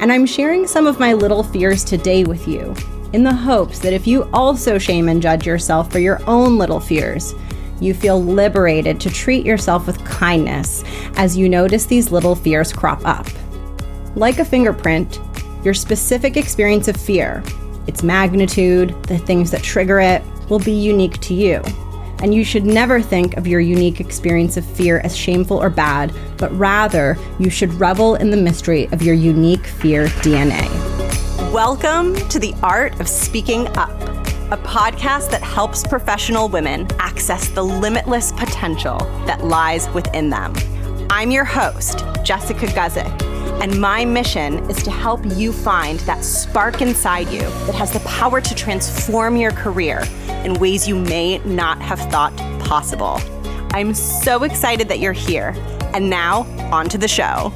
And I'm sharing some of my little fears today with you in the hopes that if you also shame and judge yourself for your own little fears, you feel liberated to treat yourself with kindness as you notice these little fears crop up. Like a fingerprint, your specific experience of fear, its magnitude, the things that trigger it, will be unique to you. And you should never think of your unique experience of fear as shameful or bad, but rather you should revel in the mystery of your unique fear DNA. Welcome to the Art of Speaking Up, a podcast that helps professional women access the limitless potential that lies within them. I'm your host, Jessica Guzik, and my mission is to help you find that spark inside you that has the power to transform your career in ways you may not have thought possible. I'm so excited that you're here. And now, on to the show.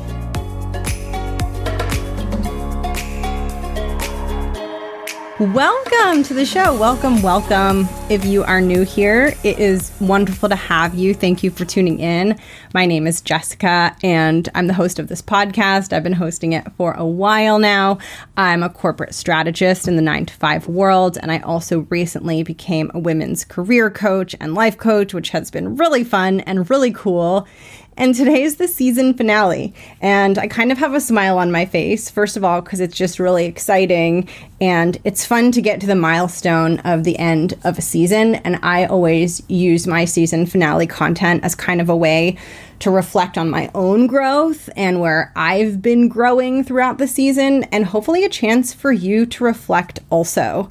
Welcome to the show. Welcome, welcome. If you are new here, it is wonderful to have you. Thank you for tuning in. My name is Jessica, and I'm the host of this podcast. I've been hosting it for a while now. I'm a corporate strategist in the nine to five world, and I also recently became a women's career coach and life coach, which has been really fun and really cool. And today is the season finale. And I kind of have a smile on my face, first of all, because it's just really exciting and it's fun to get to the milestone of the end of a season. And I always use my season finale content as kind of a way to reflect on my own growth and where I've been growing throughout the season, and hopefully a chance for you to reflect also.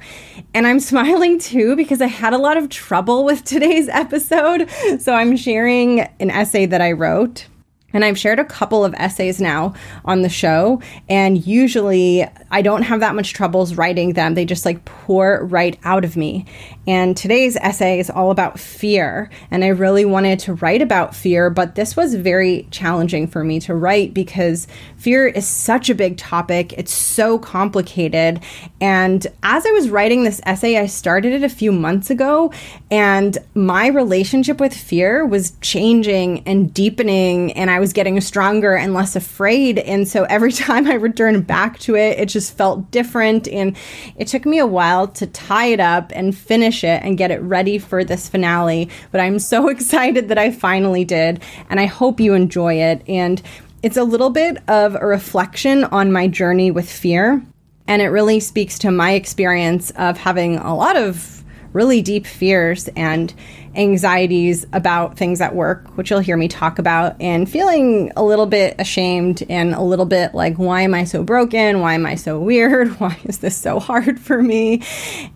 And I'm smiling too because I had a lot of trouble with today's episode. So I'm sharing an essay that I wrote and I've shared a couple of essays now on the show. And usually I don't have that much troubles writing them. They just like pour right out of me. And today's essay is all about fear. And I really wanted to write about fear, but this was very challenging for me to write because fear is such a big topic. It's so complicated. And as I was writing this essay, I started it a few months ago. And my relationship with fear was changing and deepening. And I was getting stronger and less afraid. And so every time I returned back to it, it just felt different. And it took me a while to tie it up and finish it and get it ready for this finale. But I'm so excited that I finally did. And I hope you enjoy it. And it's a little bit of a reflection on my journey with fear. And it really speaks to my experience of having a lot of really deep fears and anxieties about things at work, which you'll hear me talk about, and feeling a little bit ashamed and a little bit like, why am I so broken? Why am I so weird? Why is this so hard for me?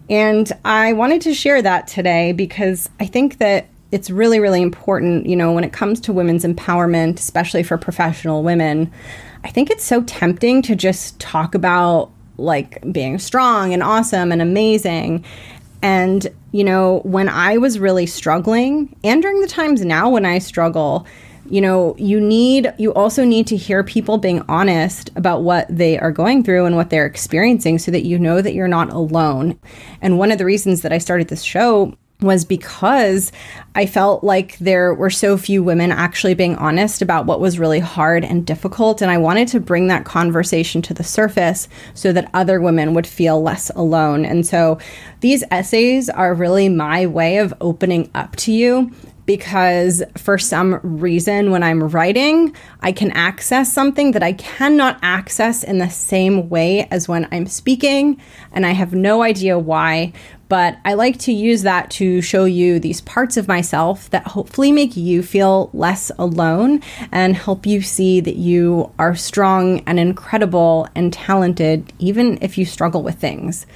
And I wanted to share that today because I think that it's really, really important, you know, when it comes to women's empowerment, especially for professional women. I think it's so tempting to just talk about like being strong and awesome and amazing. And, you know, when I was really struggling, and during the times now when I struggle, you know, you need, you also need to hear people being honest about what they are going through and what they're experiencing so that you know that you're not alone. And one of the reasons that I started this show was because I felt like there were so few women actually being honest about what was really hard and difficult. And I wanted to bring that conversation to the surface so that other women would feel less alone. And so these essays are really my way of opening up to you because for some reason, when I'm writing, I can access something that I cannot access in the same way as when I'm speaking. And I have no idea why. But I like to use that to show you these parts of myself that hopefully make you feel less alone and help you see that you are strong and incredible and talented, even if you struggle with things.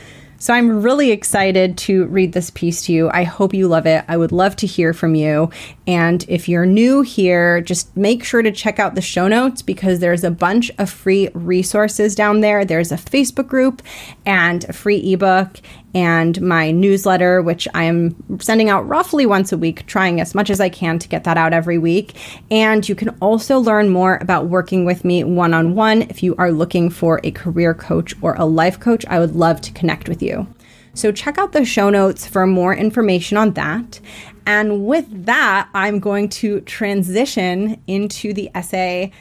So I'm really excited to read this piece to you. I hope you love it. I would love to hear from you. And if you're new here, just make sure to check out the show notes because there's a bunch of free resources down there. There's a Facebook group and a free ebook and my newsletter, which I am sending out roughly once a week, trying as much as I can to get that out every week. And you can also learn more about working with me one on one if you are looking for a career coach or a life coach. I would love to connect with you. So check out the show notes for more information on that. And with that, I'm going to transition into the essay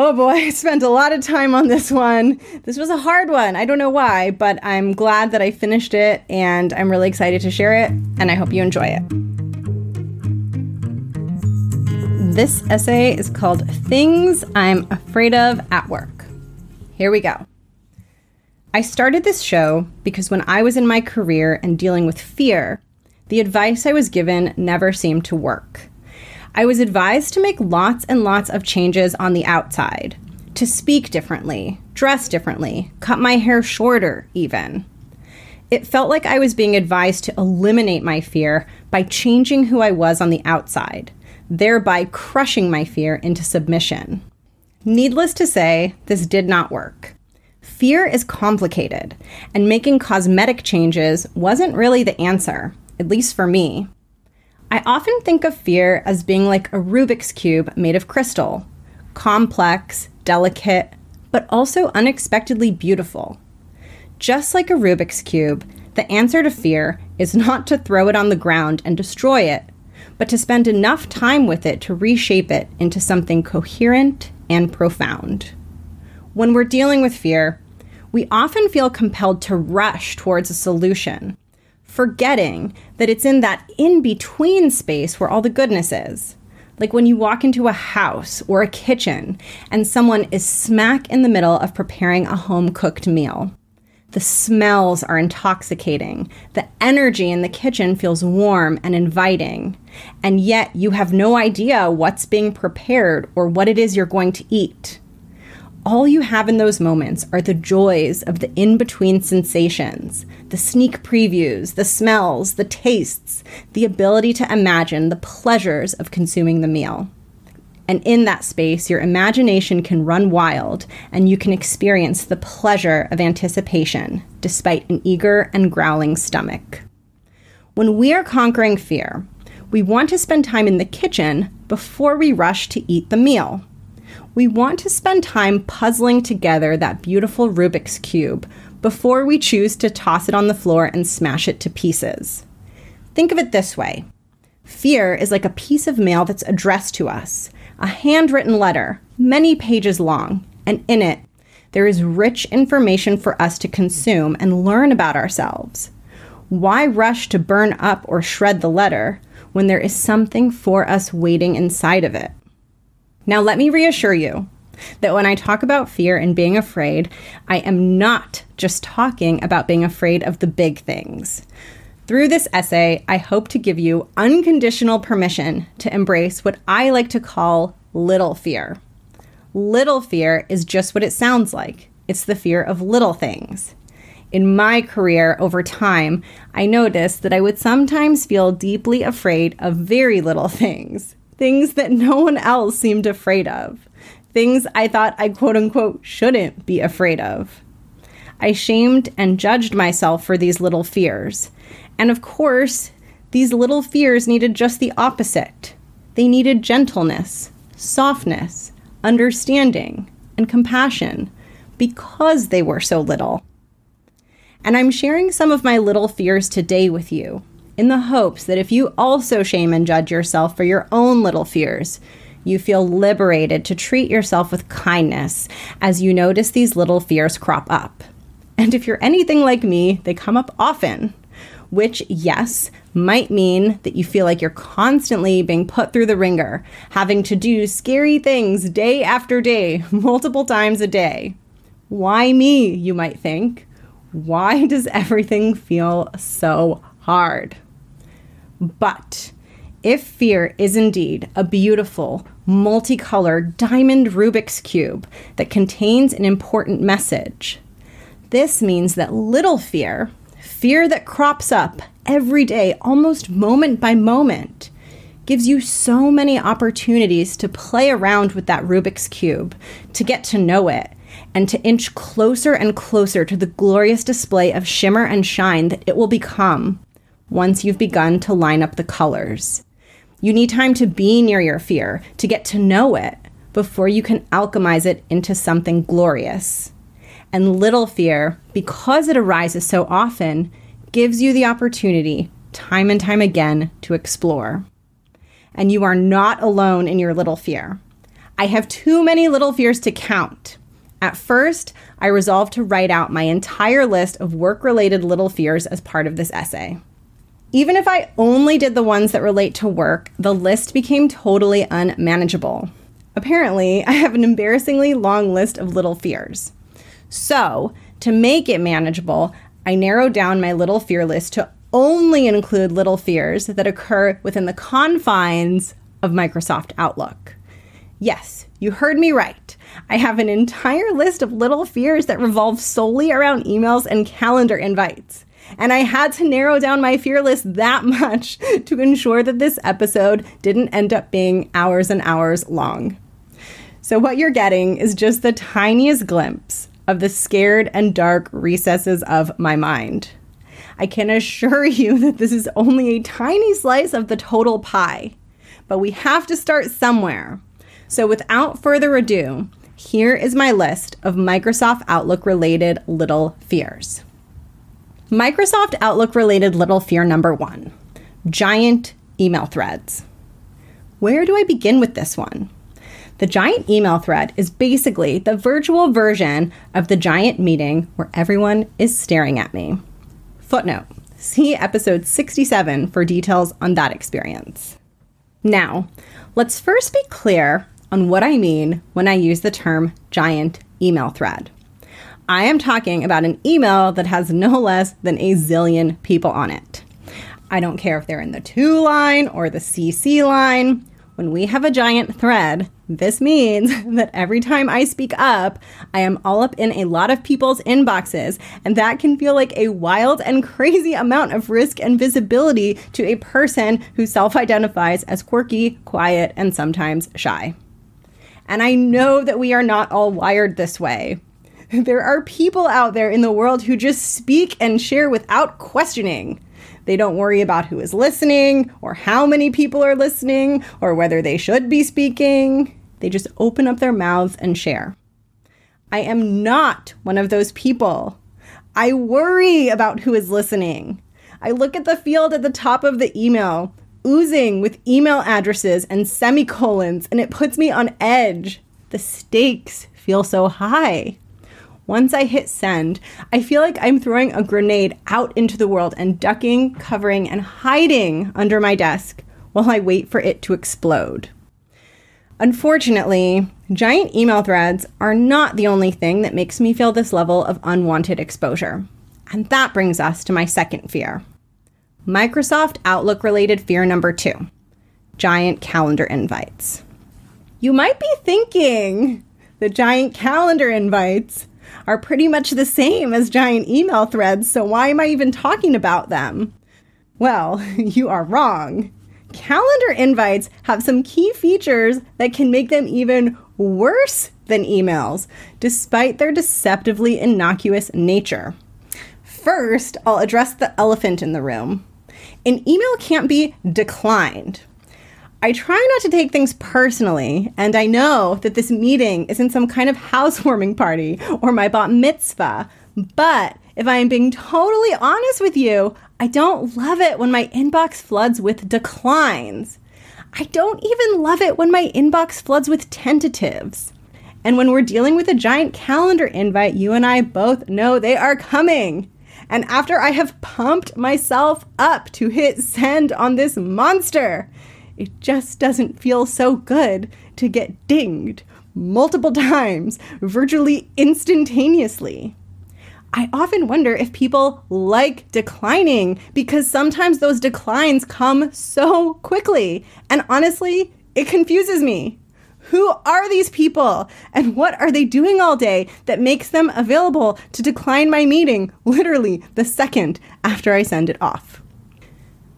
Oh boy, I spent a lot of time on this one. This was a hard one. I don't know why, but I'm glad that I finished it and I'm really excited to share it, and I hope you enjoy it. This essay is called Things I'm Afraid of at Work. Here we go. I started this show because when I was in my career and dealing with fear, the advice I was given never seemed to work. I was advised to make lots and lots of changes on the outside, to speak differently, dress differently, cut my hair shorter, even. It felt like I was being advised to eliminate my fear by changing who I was on the outside, thereby crushing my fear into submission. Needless to say, this did not work. Fear is complicated, and making cosmetic changes wasn't really the answer, at least for me. I often think of fear as being like a Rubik's Cube made of crystal complex, delicate, but also unexpectedly beautiful. Just like a Rubik's Cube, the answer to fear is not to throw it on the ground and destroy it, but to spend enough time with it to reshape it into something coherent and profound. When we're dealing with fear, we often feel compelled to rush towards a solution forgetting that it's in that in between space where all the goodness is. Like when you walk into a house or a kitchen and someone is smack in the middle of preparing a home cooked meal. The smells are intoxicating. The energy in the kitchen feels warm and inviting. And yet you have no idea what's being prepared or what it is you're going to eat all you have in those moments are the joys of the in between sensations, the sneak previews, the smells, the tastes, the ability to imagine the pleasures of consuming the meal. And in that space, your imagination can run wild and you can experience the pleasure of anticipation despite an eager and growling stomach. When we are conquering fear, we want to spend time in the kitchen before we rush to eat the meal we want to spend time puzzling together that beautiful Rubik's Cube before we choose to toss it on the floor and smash it to pieces. Think of it this way fear is like a piece of mail that's addressed to us, a handwritten letter, many pages long, and in it, there is rich information for us to consume and learn about ourselves. Why rush to burn up or shred the letter when there is something for us waiting inside of it? Now, let me reassure you that when I talk about fear and being afraid, I am not just talking about being afraid of the big things. Through this essay, I hope to give you unconditional permission to embrace what I like to call little fear. Little fear is just what it sounds like it's the fear of little things. In my career over time, I noticed that I would sometimes feel deeply afraid of very little things things that no one else seemed afraid of, things I thought I quote unquote shouldn't be afraid of. I shamed and judged myself for these little fears. And of course, these little fears needed just the opposite. They needed gentleness, softness, understanding, and compassion because they were so little. And I'm sharing some of my little fears today with you in the hopes that if you also shame and judge yourself for your own little fears, you feel liberated to treat yourself with kindness as you notice these little fears crop up. And if you're anything like me, they come up often, which, yes, might mean that you feel like you're constantly being put through the wringer, having to do scary things day after day, multiple times a day. Why me, you might think? Why does everything feel so hard? But if fear is indeed a beautiful, multicolored diamond Rubik's Cube that contains an important message, this means that little fear, fear that crops up every day, almost moment by moment, gives you so many opportunities to play around with that Rubik's Cube, to get to know it, and to inch closer and closer to the glorious display of shimmer and shine that it will become once you've begun to line up the colors. You need time to be near your fear, to get to know it, before you can alchemize it into something glorious. And little fear, because it arises so often, gives you the opportunity, time and time again, to explore. And you are not alone in your little fear. I have too many little fears to count. At first, I resolved to write out my entire list of work related little fears as part of this essay. Even if I only did the ones that relate to work, the list became totally unmanageable. Apparently, I have an embarrassingly long list of little fears. So, to make it manageable, I narrowed down my little fear list to only include little fears that occur within the confines of Microsoft Outlook. Yes, you heard me right. I have an entire list of little fears that revolve solely around emails and calendar invites. And I had to narrow down my fear list that much to ensure that this episode didn't end up being hours and hours long. So, what you're getting is just the tiniest glimpse of the scared and dark recesses of my mind. I can assure you that this is only a tiny slice of the total pie, but we have to start somewhere. So, without further ado, here is my list of Microsoft Outlook related little fears. Microsoft Outlook related little fear number one giant email threads. Where do I begin with this one? The giant email thread is basically the virtual version of the giant meeting where everyone is staring at me. Footnote See episode 67 for details on that experience. Now, let's first be clear on what I mean when I use the term giant email thread. I am talking about an email that has no less than a zillion people on it. I don't care if they're in the to line or the CC line. When we have a giant thread, this means that every time I speak up, I am all up in a lot of people's inboxes, and that can feel like a wild and crazy amount of risk and visibility to a person who self identifies as quirky, quiet, and sometimes shy. And I know that we are not all wired this way. There are people out there in the world who just speak and share without questioning. They don't worry about who is listening, or how many people are listening, or whether they should be speaking. They just open up their mouths and share. I am not one of those people. I worry about who is listening. I look at the field at the top of the email oozing with email addresses and semicolons, and it puts me on edge. The stakes feel so high. Once I hit send, I feel like I'm throwing a grenade out into the world and ducking, covering, and hiding under my desk while I wait for it to explode. Unfortunately, giant email threads are not the only thing that makes me feel this level of unwanted exposure. And that brings us to my second fear Microsoft Outlook related fear number two giant calendar invites. You might be thinking the giant calendar invites are pretty much the same as giant email threads, so why am I even talking about them? Well, you are wrong. Calendar invites have some key features that can make them even worse than emails, despite their deceptively innocuous nature. First, I'll address the elephant in the room an email can't be declined. I try not to take things personally, and I know that this meeting isn't some kind of housewarming party or my bat mitzvah. But if I am being totally honest with you, I don't love it when my inbox floods with declines. I don't even love it when my inbox floods with tentatives. And when we're dealing with a giant calendar invite, you and I both know they are coming. And after I have pumped myself up to hit send on this monster, it just doesn't feel so good to get dinged multiple times, virtually instantaneously. I often wonder if people like declining because sometimes those declines come so quickly. And honestly, it confuses me. Who are these people and what are they doing all day that makes them available to decline my meeting literally the second after I send it off?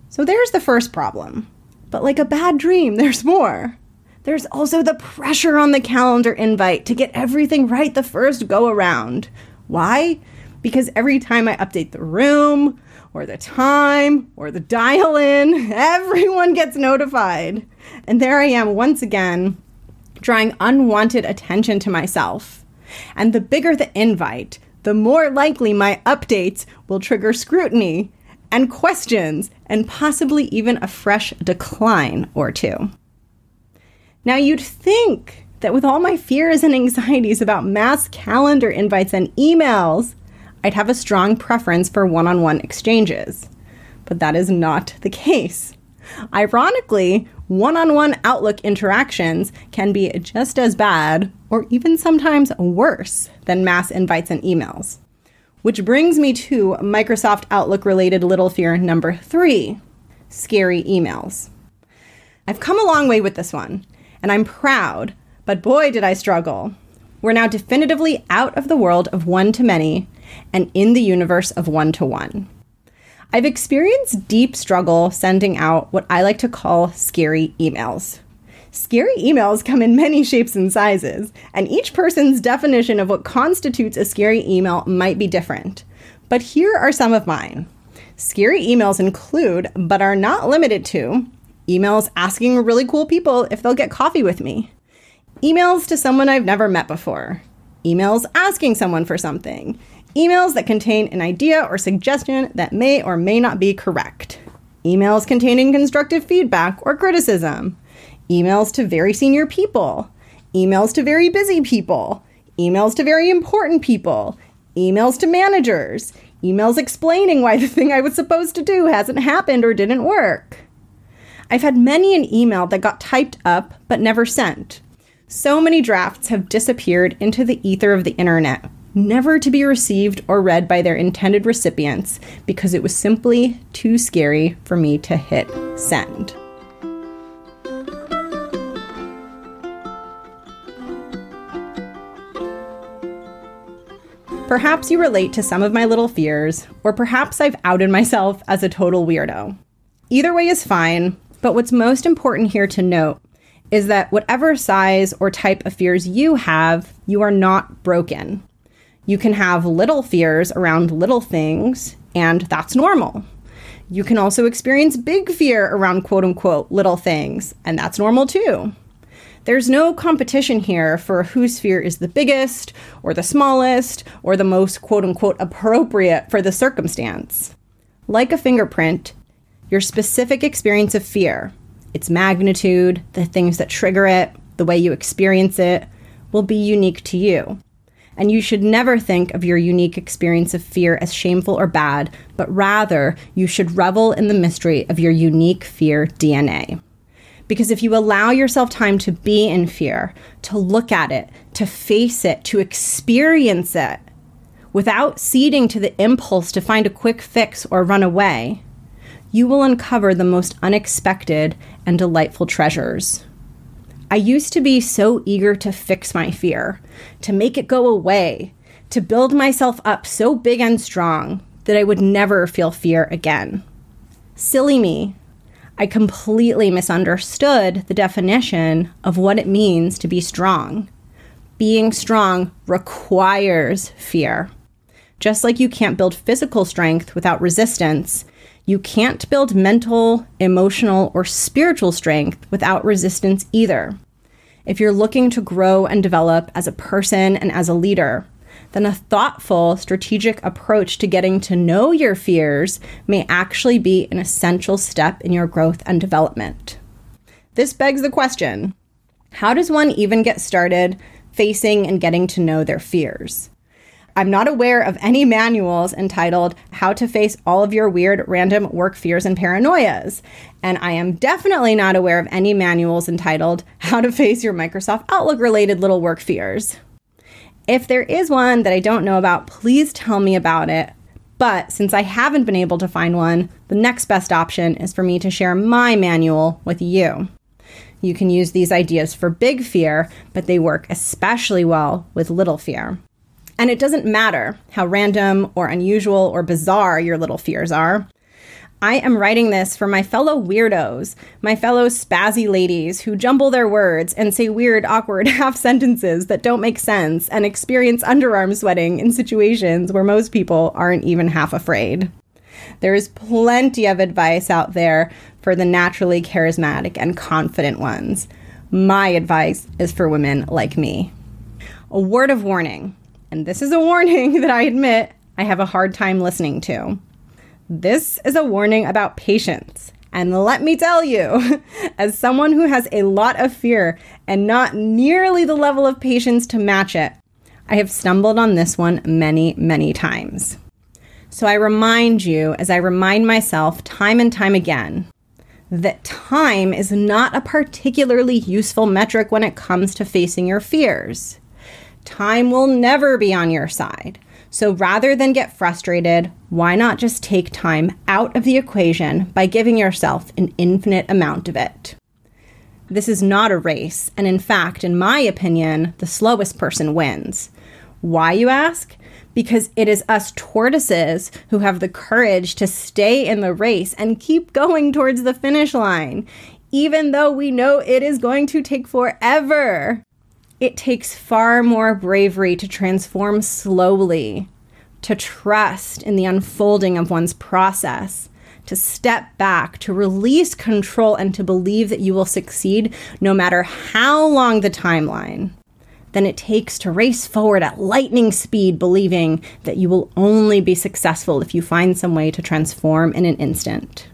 So there's the first problem. But like a bad dream, there's more. There's also the pressure on the calendar invite to get everything right the first go around. Why? Because every time I update the room, or the time, or the dial in, everyone gets notified. And there I am once again drawing unwanted attention to myself. And the bigger the invite, the more likely my updates will trigger scrutiny and questions and possibly even a fresh decline or two. Now, you'd think that with all my fears and anxieties about mass calendar invites and emails, I'd have a strong preference for one on one exchanges. But that is not the case. Ironically, one on one Outlook interactions can be just as bad, or even sometimes worse, than mass invites and emails. Which brings me to Microsoft Outlook related little fear number three scary emails. I've come a long way with this one, and I'm proud, but boy, did I struggle. We're now definitively out of the world of one to many and in the universe of one to one. I've experienced deep struggle sending out what I like to call scary emails. Scary emails come in many shapes and sizes, and each person's definition of what constitutes a scary email might be different. But here are some of mine. Scary emails include, but are not limited to, emails asking really cool people if they'll get coffee with me, emails to someone I've never met before, emails asking someone for something, Emails that contain an idea or suggestion that may or may not be correct. Emails containing constructive feedback or criticism. Emails to very senior people. Emails to very busy people. Emails to very important people. Emails to managers. Emails explaining why the thing I was supposed to do hasn't happened or didn't work. I've had many an email that got typed up but never sent. So many drafts have disappeared into the ether of the internet never to be received or read by their intended recipients because it was simply too scary for me to hit send. Perhaps you relate to some of my little fears, or perhaps I've outed myself as a total weirdo. Either way is fine, but what's most important here to note is that whatever size or type of fears you have, you are not broken. You can have little fears around little things, and that's normal. You can also experience big fear around quote unquote little things, and that's normal too. There's no competition here for whose fear is the biggest, or the smallest, or the most quote unquote appropriate for the circumstance. Like a fingerprint, your specific experience of fear, its magnitude, the things that trigger it, the way you experience it, will be unique to you. And you should never think of your unique experience of fear as shameful or bad, but rather you should revel in the mystery of your unique fear DNA. Because if you allow yourself time to be in fear, to look at it, to face it, to experience it, without ceding to the impulse to find a quick fix or run away, you will uncover the most unexpected and delightful treasures. I used to be so eager to fix my fear, to make it go away, to build myself up so big and strong that I would never feel fear again. Silly me. I completely misunderstood the definition of what it means to be strong. Being strong requires fear. Just like you can't build physical strength without resistance, you can't build mental, emotional, or spiritual strength without resistance either. If you're looking to grow and develop as a person and as a leader, then a thoughtful, strategic approach to getting to know your fears may actually be an essential step in your growth and development. This begs the question how does one even get started facing and getting to know their fears? I'm not aware of any manuals entitled How to Face All of Your Weird Random Work Fears and Paranoias. And I am definitely not aware of any manuals entitled How to Face Your Microsoft Outlook related little work fears. If there is one that I don't know about, please tell me about it. But since I haven't been able to find one, the next best option is for me to share my manual with you. You can use these ideas for big fear, but they work especially well with little fear. And it doesn't matter how random or unusual or bizarre your little fears are. I am writing this for my fellow weirdos, my fellow spazzy ladies who jumble their words and say weird, awkward half sentences that don't make sense and experience underarm sweating in situations where most people aren't even half afraid. There is plenty of advice out there for the naturally charismatic and confident ones. My advice is for women like me. A word of warning and this is a warning that I admit I have a hard time listening to. This is a warning about patience And let me tell you, as someone who has a lot of fear and not nearly the level of patience to match it, I have stumbled on this one many, many times. So I remind you, as I remind myself time and time again, that time is not a particularly useful metric when it comes to facing your fears. Time will never be on your side. So rather than get frustrated, why not just take time out of the equation by giving yourself an infinite amount of it? This is not a race, and in fact, in my opinion, the slowest person wins. Why, you ask? Because it is us tortoises who have the courage to stay in the race and keep going towards the finish line, even though we know it is going to take forever. It takes far more bravery to transform slowly, to trust in the unfolding of one's process, to step back, to release control, and to believe that you will succeed no matter how long the timeline than it takes to race forward at lightning speed, believing that you will only be successful if you find some way to transform in an instant.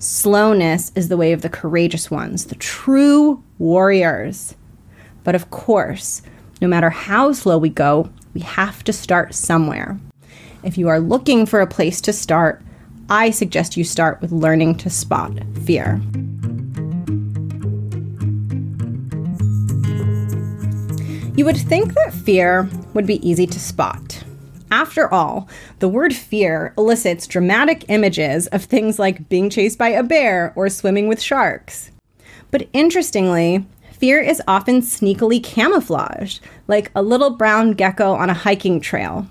Slowness is the way of the courageous ones, the true warriors. But of course, no matter how slow we go, we have to start somewhere. If you are looking for a place to start, I suggest you start with learning to spot fear. You would think that fear would be easy to spot. After all, the word fear elicits dramatic images of things like being chased by a bear or swimming with sharks. But interestingly, fear is often sneakily camouflaged, like a little brown gecko on a hiking trail.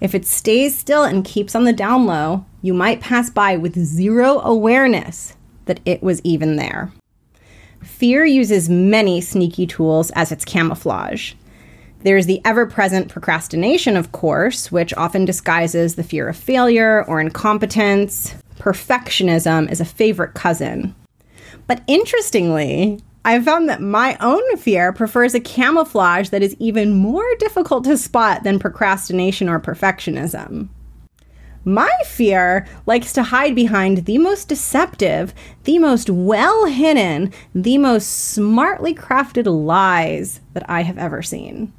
If it stays still and keeps on the down low, you might pass by with zero awareness that it was even there. Fear uses many sneaky tools as its camouflage. There's the ever present procrastination, of course, which often disguises the fear of failure or incompetence. Perfectionism is a favorite cousin. But interestingly, I've found that my own fear prefers a camouflage that is even more difficult to spot than procrastination or perfectionism. My fear likes to hide behind the most deceptive, the most well hidden, the most smartly crafted lies that I have ever seen.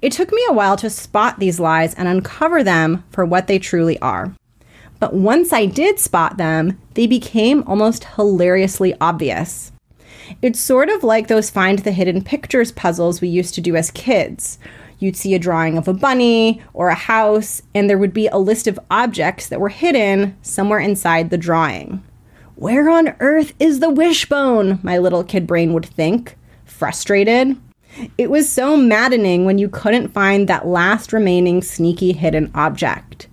It took me a while to spot these lies and uncover them for what they truly are. But once I did spot them, they became almost hilariously obvious. It's sort of like those find the hidden pictures puzzles we used to do as kids. You'd see a drawing of a bunny or a house, and there would be a list of objects that were hidden somewhere inside the drawing. Where on earth is the wishbone? My little kid brain would think, frustrated. It was so maddening when you couldn't find that last remaining sneaky hidden object.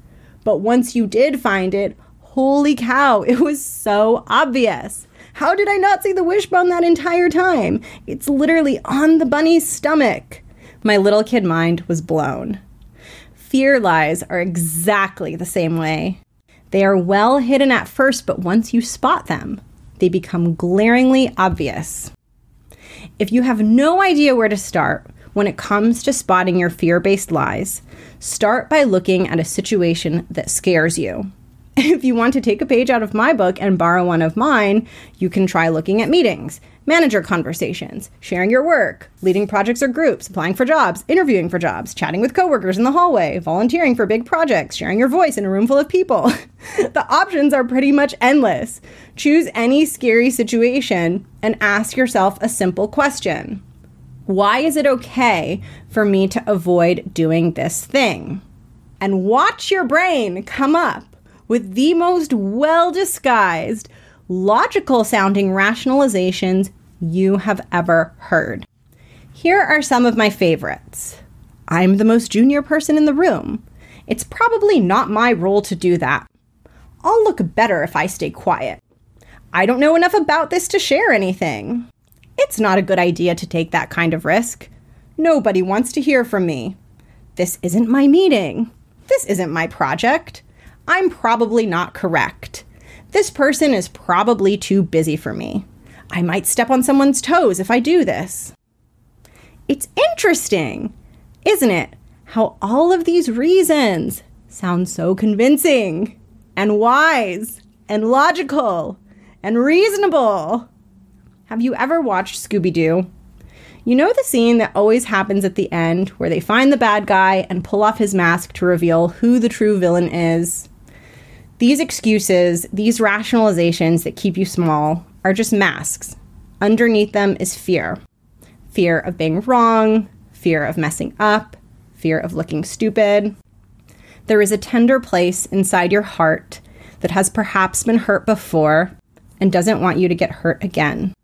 But once you did find it, holy cow, it was so obvious. How did I not see the wishbone that entire time? It's literally on the bunny's stomach. My little kid mind was blown. Fear lies are exactly the same way. They are well hidden at first, but once you spot them, they become glaringly obvious. If you have no idea where to start when it comes to spotting your fear based lies, start by looking at a situation that scares you. If you want to take a page out of my book and borrow one of mine, you can try looking at meetings, manager conversations, sharing your work, leading projects or groups, applying for jobs, interviewing for jobs, chatting with coworkers in the hallway, volunteering for big projects, sharing your voice in a room full of people. the options are pretty much endless. Choose any scary situation and ask yourself a simple question Why is it okay for me to avoid doing this thing? And watch your brain come up with the most well disguised, logical sounding rationalizations you have ever heard. Here are some of my favorites. I'm the most junior person in the room. It's probably not my role to do that. I'll look better if I stay quiet. I don't know enough about this to share anything. It's not a good idea to take that kind of risk. Nobody wants to hear from me. This isn't my meeting. This isn't my project. I'm probably not correct. This person is probably too busy for me. I might step on someone's toes if I do this. It's interesting, isn't it? How all of these reasons sound so convincing and wise and logical and reasonable. Have you ever watched Scooby Doo? You know the scene that always happens at the end where they find the bad guy and pull off his mask to reveal who the true villain is? These excuses, these rationalizations that keep you small, are just masks. Underneath them is fear fear of being wrong, fear of messing up, fear of looking stupid. There is a tender place inside your heart that has perhaps been hurt before and doesn't want you to get hurt again.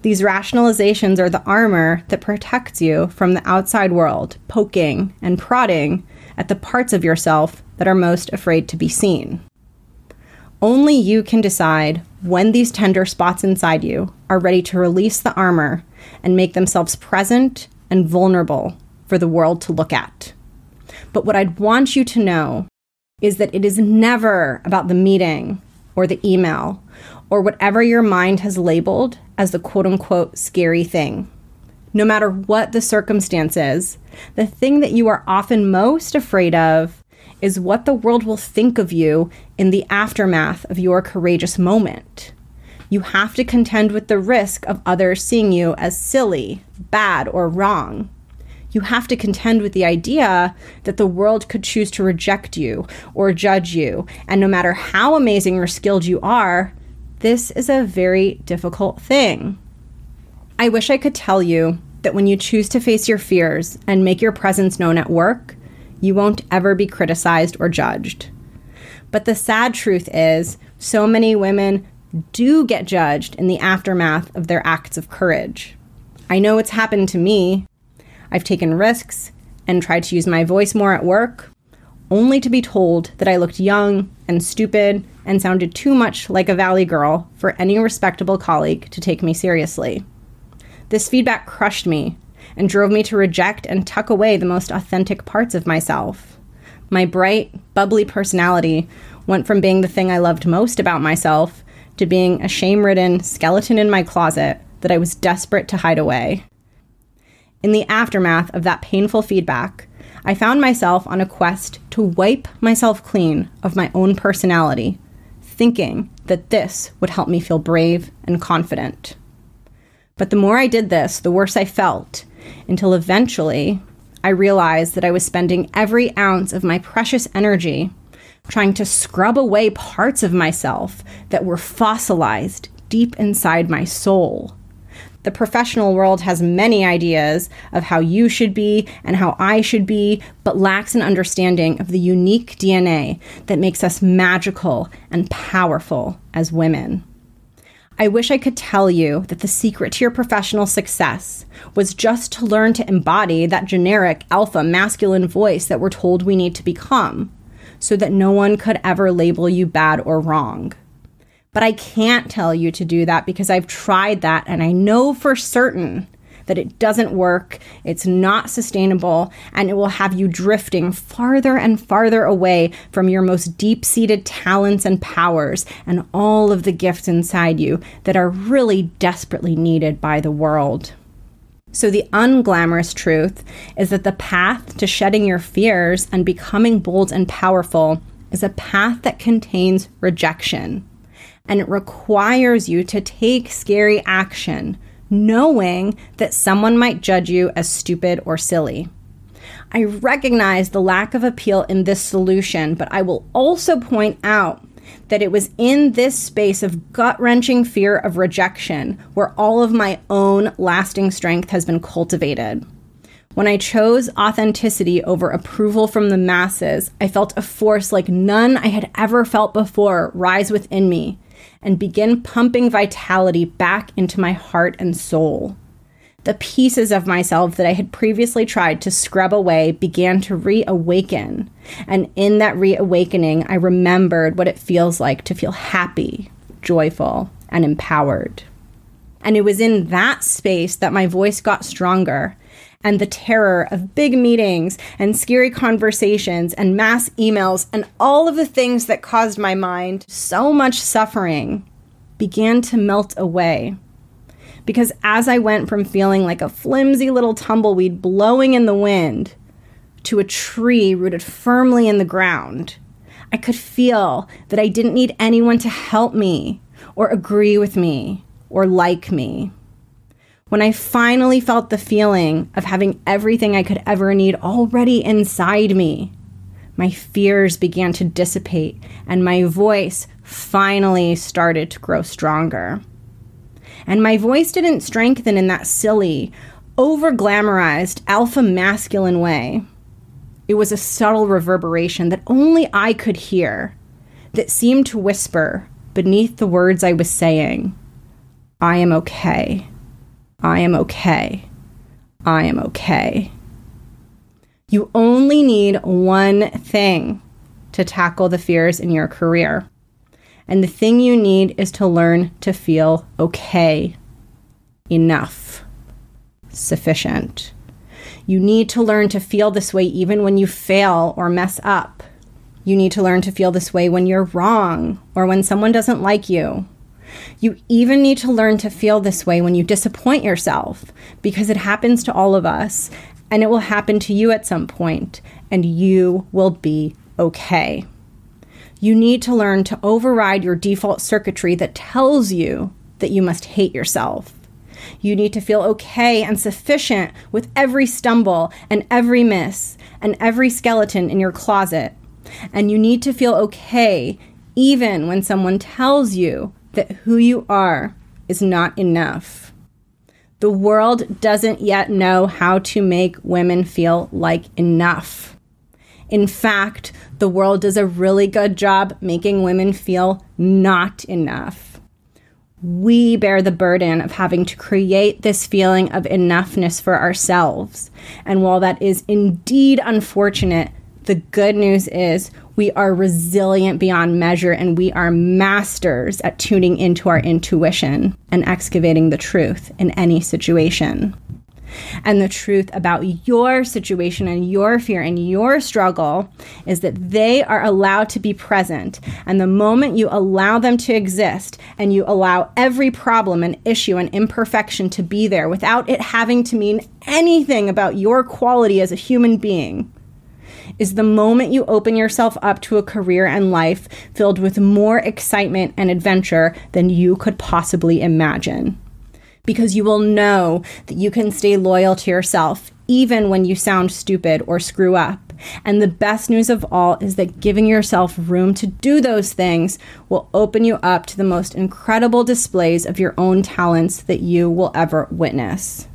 These rationalizations are the armor that protects you from the outside world, poking and prodding at the parts of yourself that are most afraid to be seen. Only you can decide when these tender spots inside you are ready to release the armor and make themselves present and vulnerable for the world to look at. But what I'd want you to know is that it is never about the meeting or the email or whatever your mind has labeled as the quote unquote scary thing. No matter what the circumstances, the thing that you are often most afraid of is what the world will think of you in the aftermath of your courageous moment. You have to contend with the risk of others seeing you as silly, bad, or wrong. You have to contend with the idea that the world could choose to reject you or judge you, and no matter how amazing or skilled you are, this is a very difficult thing. I wish I could tell you that when you choose to face your fears and make your presence known at work, you won't ever be criticized or judged. But the sad truth is, so many women do get judged in the aftermath of their acts of courage. I know it's happened to me. I've taken risks and tried to use my voice more at work, only to be told that I looked young and stupid and sounded too much like a valley girl for any respectable colleague to take me seriously. This feedback crushed me and drove me to reject and tuck away the most authentic parts of myself. My bright, bubbly personality went from being the thing I loved most about myself to being a shame ridden skeleton in my closet that I was desperate to hide away. In the aftermath of that painful feedback, I found myself on a quest to wipe myself clean of my own personality thinking that this would help me feel brave and confident. But the more I did this, the worse I felt, until eventually I realized that I was spending every ounce of my precious energy trying to scrub away parts of myself that were fossilized deep inside my soul the professional world has many ideas of how you should be and how I should be, but lacks an understanding of the unique DNA that makes us magical and powerful as women. I wish I could tell you that the secret to your professional success was just to learn to embody that generic alpha masculine voice that we're told we need to become, so that no one could ever label you bad or wrong. But I can't tell you to do that because I've tried that and I know for certain that it doesn't work, it's not sustainable, and it will have you drifting farther and farther away from your most deep seated talents and powers and all of the gifts inside you that are really desperately needed by the world. So, the unglamorous truth is that the path to shedding your fears and becoming bold and powerful is a path that contains rejection and it requires you to take scary action, knowing that someone might judge you as stupid or silly. I recognize the lack of appeal in this solution, but I will also point out that it was in this space of gut wrenching fear of rejection where all of my own lasting strength has been cultivated. When I chose authenticity over approval from the masses, I felt a force like none I had ever felt before rise within me, and begin pumping vitality back into my heart and soul. The pieces of myself that I had previously tried to scrub away began to reawaken. And in that reawakening, I remembered what it feels like to feel happy, joyful, and empowered. And it was in that space that my voice got stronger and the terror of big meetings and scary conversations and mass emails and all of the things that caused my mind so much suffering began to melt away. Because as I went from feeling like a flimsy little tumbleweed blowing in the wind to a tree rooted firmly in the ground, I could feel that I didn't need anyone to help me or agree with me or like me. When I finally felt the feeling of having everything I could ever need already inside me, my fears began to dissipate and my voice finally started to grow stronger. And my voice didn't strengthen in that silly, over glamorized, alpha masculine way. It was a subtle reverberation that only I could hear, that seemed to whisper beneath the words I was saying I am okay. I am okay. I am okay. You only need one thing to tackle the fears in your career. And the thing you need is to learn to feel okay, enough, sufficient. You need to learn to feel this way even when you fail or mess up. You need to learn to feel this way when you're wrong or when someone doesn't like you. You even need to learn to feel this way when you disappoint yourself because it happens to all of us and it will happen to you at some point, and you will be okay. You need to learn to override your default circuitry that tells you that you must hate yourself. You need to feel okay and sufficient with every stumble and every miss and every skeleton in your closet. And you need to feel okay even when someone tells you that who you are is not enough. The world doesn't yet know how to make women feel like enough. In fact, the world does a really good job making women feel not enough. We bear the burden of having to create this feeling of enoughness for ourselves. And while that is indeed unfortunate, the good news is we are resilient beyond measure and we are masters at tuning into our intuition and excavating the truth in any situation. And the truth about your situation and your fear and your struggle is that they are allowed to be present. And the moment you allow them to exist and you allow every problem and issue and imperfection to be there without it having to mean anything about your quality as a human being, is the moment you open yourself up to a career and life filled with more excitement and adventure than you could possibly imagine. Because you will know that you can stay loyal to yourself even when you sound stupid or screw up. And the best news of all is that giving yourself room to do those things will open you up to the most incredible displays of your own talents that you will ever witness.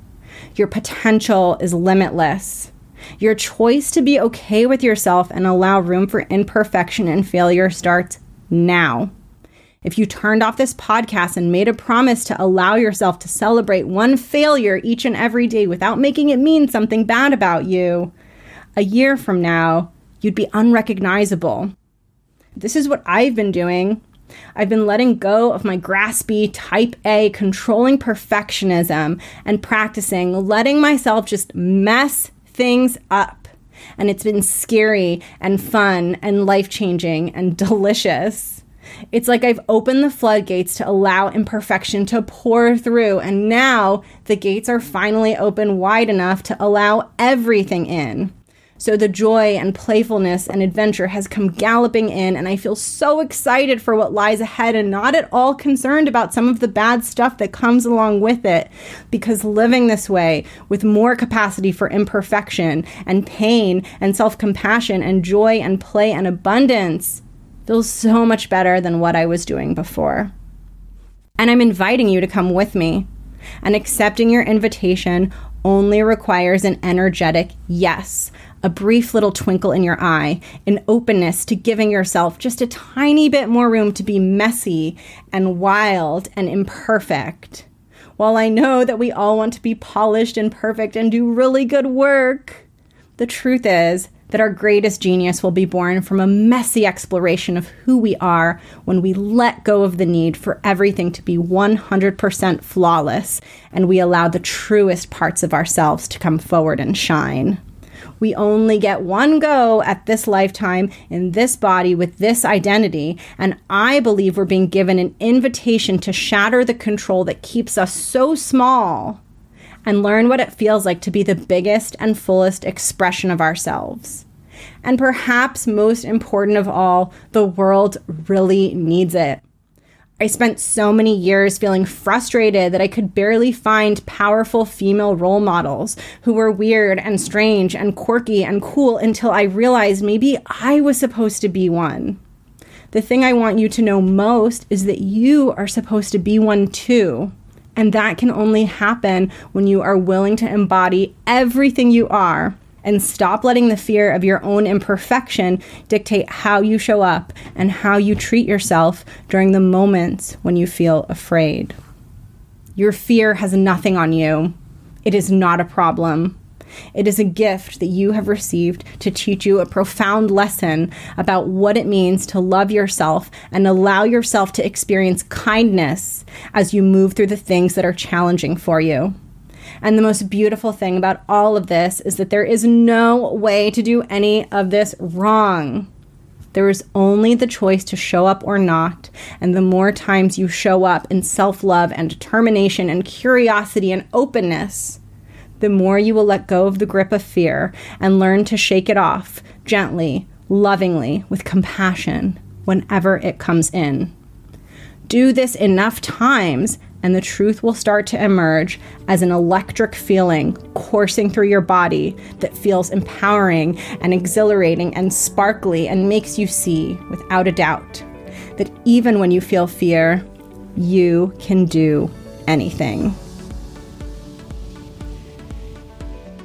Your potential is limitless. Your choice to be okay with yourself and allow room for imperfection and failure starts now. If you turned off this podcast and made a promise to allow yourself to celebrate one failure each and every day without making it mean something bad about you, a year from now, you'd be unrecognizable. This is what I've been doing. I've been letting go of my graspy, type A, controlling perfectionism and practicing letting myself just mess things up. And it's been scary and fun and life changing and delicious. It's like I've opened the floodgates to allow imperfection to pour through, and now the gates are finally open wide enough to allow everything in. So the joy and playfulness and adventure has come galloping in, and I feel so excited for what lies ahead and not at all concerned about some of the bad stuff that comes along with it. Because living this way, with more capacity for imperfection and pain and self compassion and joy and play and abundance, feels so much better than what I was doing before. And I'm inviting you to come with me. And accepting your invitation only requires an energetic yes, a brief little twinkle in your eye, an openness to giving yourself just a tiny bit more room to be messy and wild and imperfect. While I know that we all want to be polished and perfect and do really good work, the truth is that our greatest genius will be born from a messy exploration of who we are when we let go of the need for everything to be 100% flawless and we allow the truest parts of ourselves to come forward and shine. We only get one go at this lifetime in this body with this identity. And I believe we're being given an invitation to shatter the control that keeps us so small and learn what it feels like to be the biggest and fullest expression of ourselves. And perhaps most important of all, the world really needs it. I spent so many years feeling frustrated that I could barely find powerful female role models who were weird and strange and quirky and cool until I realized maybe I was supposed to be one. The thing I want you to know most is that you are supposed to be one too. And that can only happen when you are willing to embody everything you are and stop letting the fear of your own imperfection dictate how you show up and how you treat yourself during the moments when you feel afraid. Your fear has nothing on you. It is not a problem. It is a gift that you have received to teach you a profound lesson about what it means to love yourself and allow yourself to experience kindness as you move through the things that are challenging for you. And the most beautiful thing about all of this is that there is no way to do any of this wrong. There is only the choice to show up or not. And the more times you show up in self love and determination and curiosity and openness, the more you will let go of the grip of fear and learn to shake it off gently, lovingly, with compassion whenever it comes in. Do this enough times and the truth will start to emerge as an electric feeling coursing through your body that feels empowering and exhilarating and sparkly and makes you see, without a doubt, that even when you feel fear, you can do anything.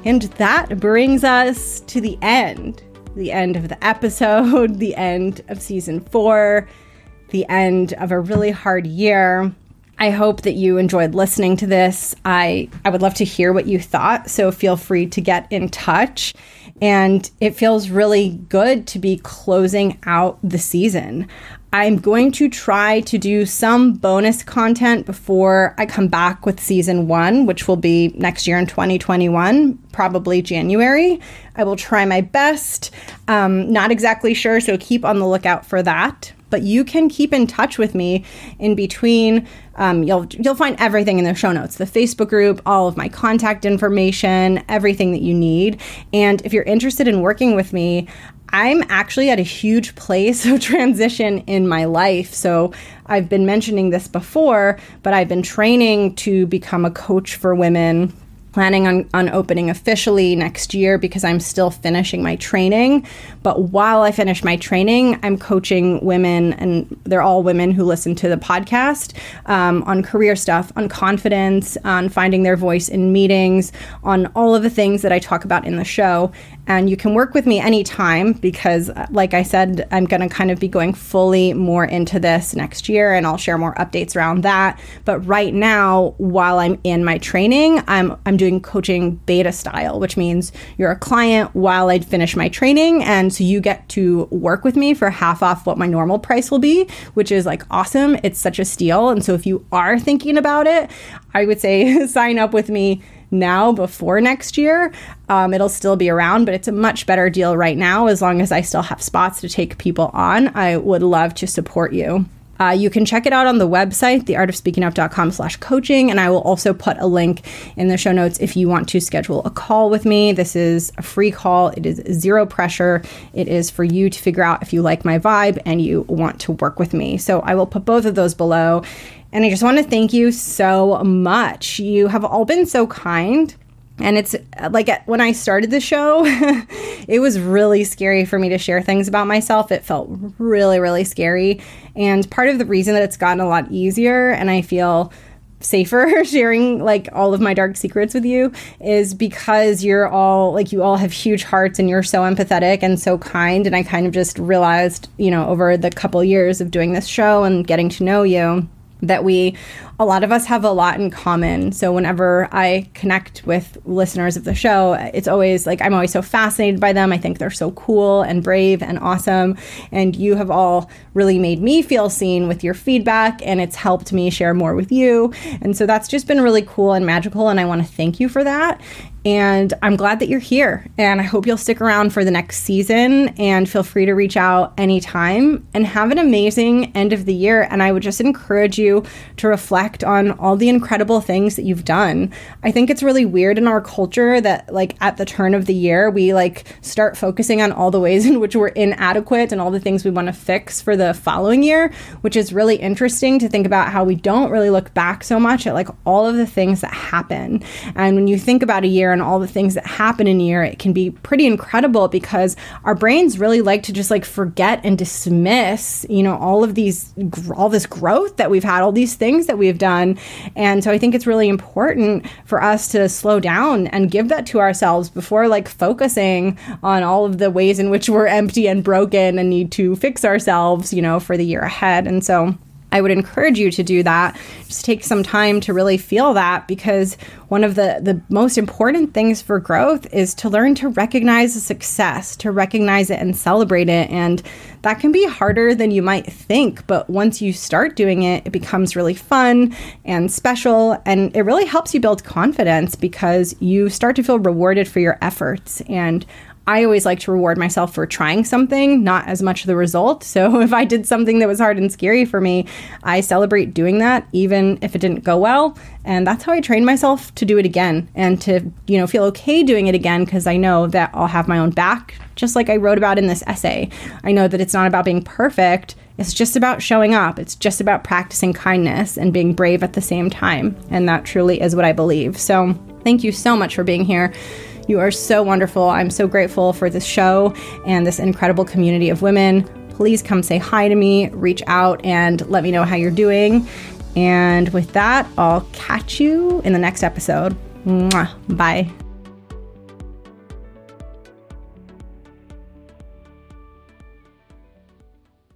And that brings us to the end the end of the episode, the end of season four, the end of a really hard year. I hope that you enjoyed listening to this. I, I would love to hear what you thought, so feel free to get in touch. And it feels really good to be closing out the season. I'm going to try to do some bonus content before I come back with season one, which will be next year in 2021, probably January. I will try my best. Um, not exactly sure, so keep on the lookout for that but you can keep in touch with me in between. Um, you'll you'll find everything in the show notes, the Facebook group, all of my contact information, everything that you need. And if you're interested in working with me, I'm actually at a huge place of transition in my life. So I've been mentioning this before, but I've been training to become a coach for women planning on, on opening officially next year because I'm still finishing my training. But while I finish my training, I'm coaching women, and they're all women who listen to the podcast um, on career stuff, on confidence, on finding their voice in meetings, on all of the things that I talk about in the show. And you can work with me anytime because, uh, like I said, I'm going to kind of be going fully more into this next year and I'll share more updates around that. But right now, while I'm in my training, I'm, I'm doing coaching beta style, which means you're a client while I finish my training. And so you get to work with me for half off what my normal price will be, which is like awesome. It's such a steal. And so if you are thinking about it, I would say sign up with me now before next year. Um, it'll still be around, but it's a much better deal right now as long as I still have spots to take people on. I would love to support you. Uh, you can check it out on the website, theartofspeakingup.com slash coaching. And I will also put a link in the show notes if you want to schedule a call with me. This is a free call. It is zero pressure. It is for you to figure out if you like my vibe and you want to work with me. So I will put both of those below. And I just want to thank you so much. You have all been so kind. And it's like when I started the show, it was really scary for me to share things about myself. It felt really, really scary. And part of the reason that it's gotten a lot easier and I feel safer sharing like all of my dark secrets with you is because you're all like you all have huge hearts and you're so empathetic and so kind and I kind of just realized, you know, over the couple years of doing this show and getting to know you that we a lot of us have a lot in common. So whenever I connect with listeners of the show, it's always like I'm always so fascinated by them. I think they're so cool and brave and awesome. And you have all really made me feel seen with your feedback and it's helped me share more with you. And so that's just been really cool and magical and I want to thank you for that. And I'm glad that you're here. And I hope you'll stick around for the next season and feel free to reach out anytime and have an amazing end of the year. And I would just encourage you to reflect reflect on all the incredible things that you've done. I think it's really weird in our culture that like at the turn of the year we like start focusing on all the ways in which we're inadequate and all the things we want to fix for the following year, which is really interesting to think about how we don't really look back so much at like all of the things that happen. And when you think about a year and all the things that happen in a year, it can be pretty incredible because our brains really like to just like forget and dismiss, you know, all of these all this growth that we've had, all these things that we've done. And so I think it's really important for us to slow down and give that to ourselves before like focusing on all of the ways in which we're empty and broken and need to fix ourselves, you know, for the year ahead. And so I would encourage you to do that. Just take some time to really feel that because one of the, the most important things for growth is to learn to recognize success, to recognize it and celebrate it. And that can be harder than you might think. But once you start doing it, it becomes really fun and special. And it really helps you build confidence because you start to feel rewarded for your efforts. And I always like to reward myself for trying something, not as much the result. So if I did something that was hard and scary for me, I celebrate doing that even if it didn't go well. And that's how I train myself to do it again and to, you know, feel okay doing it again because I know that I'll have my own back, just like I wrote about in this essay. I know that it's not about being perfect. It's just about showing up. It's just about practicing kindness and being brave at the same time. And that truly is what I believe. So, thank you so much for being here. You are so wonderful. I'm so grateful for this show and this incredible community of women. Please come say hi to me, reach out, and let me know how you're doing. And with that, I'll catch you in the next episode. Mwah. Bye.